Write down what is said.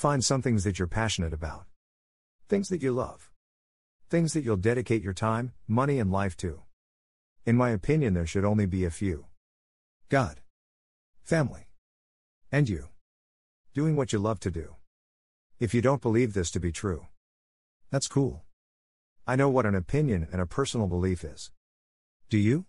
Find some things that you're passionate about. Things that you love. Things that you'll dedicate your time, money, and life to. In my opinion, there should only be a few God, family, and you. Doing what you love to do. If you don't believe this to be true, that's cool. I know what an opinion and a personal belief is. Do you?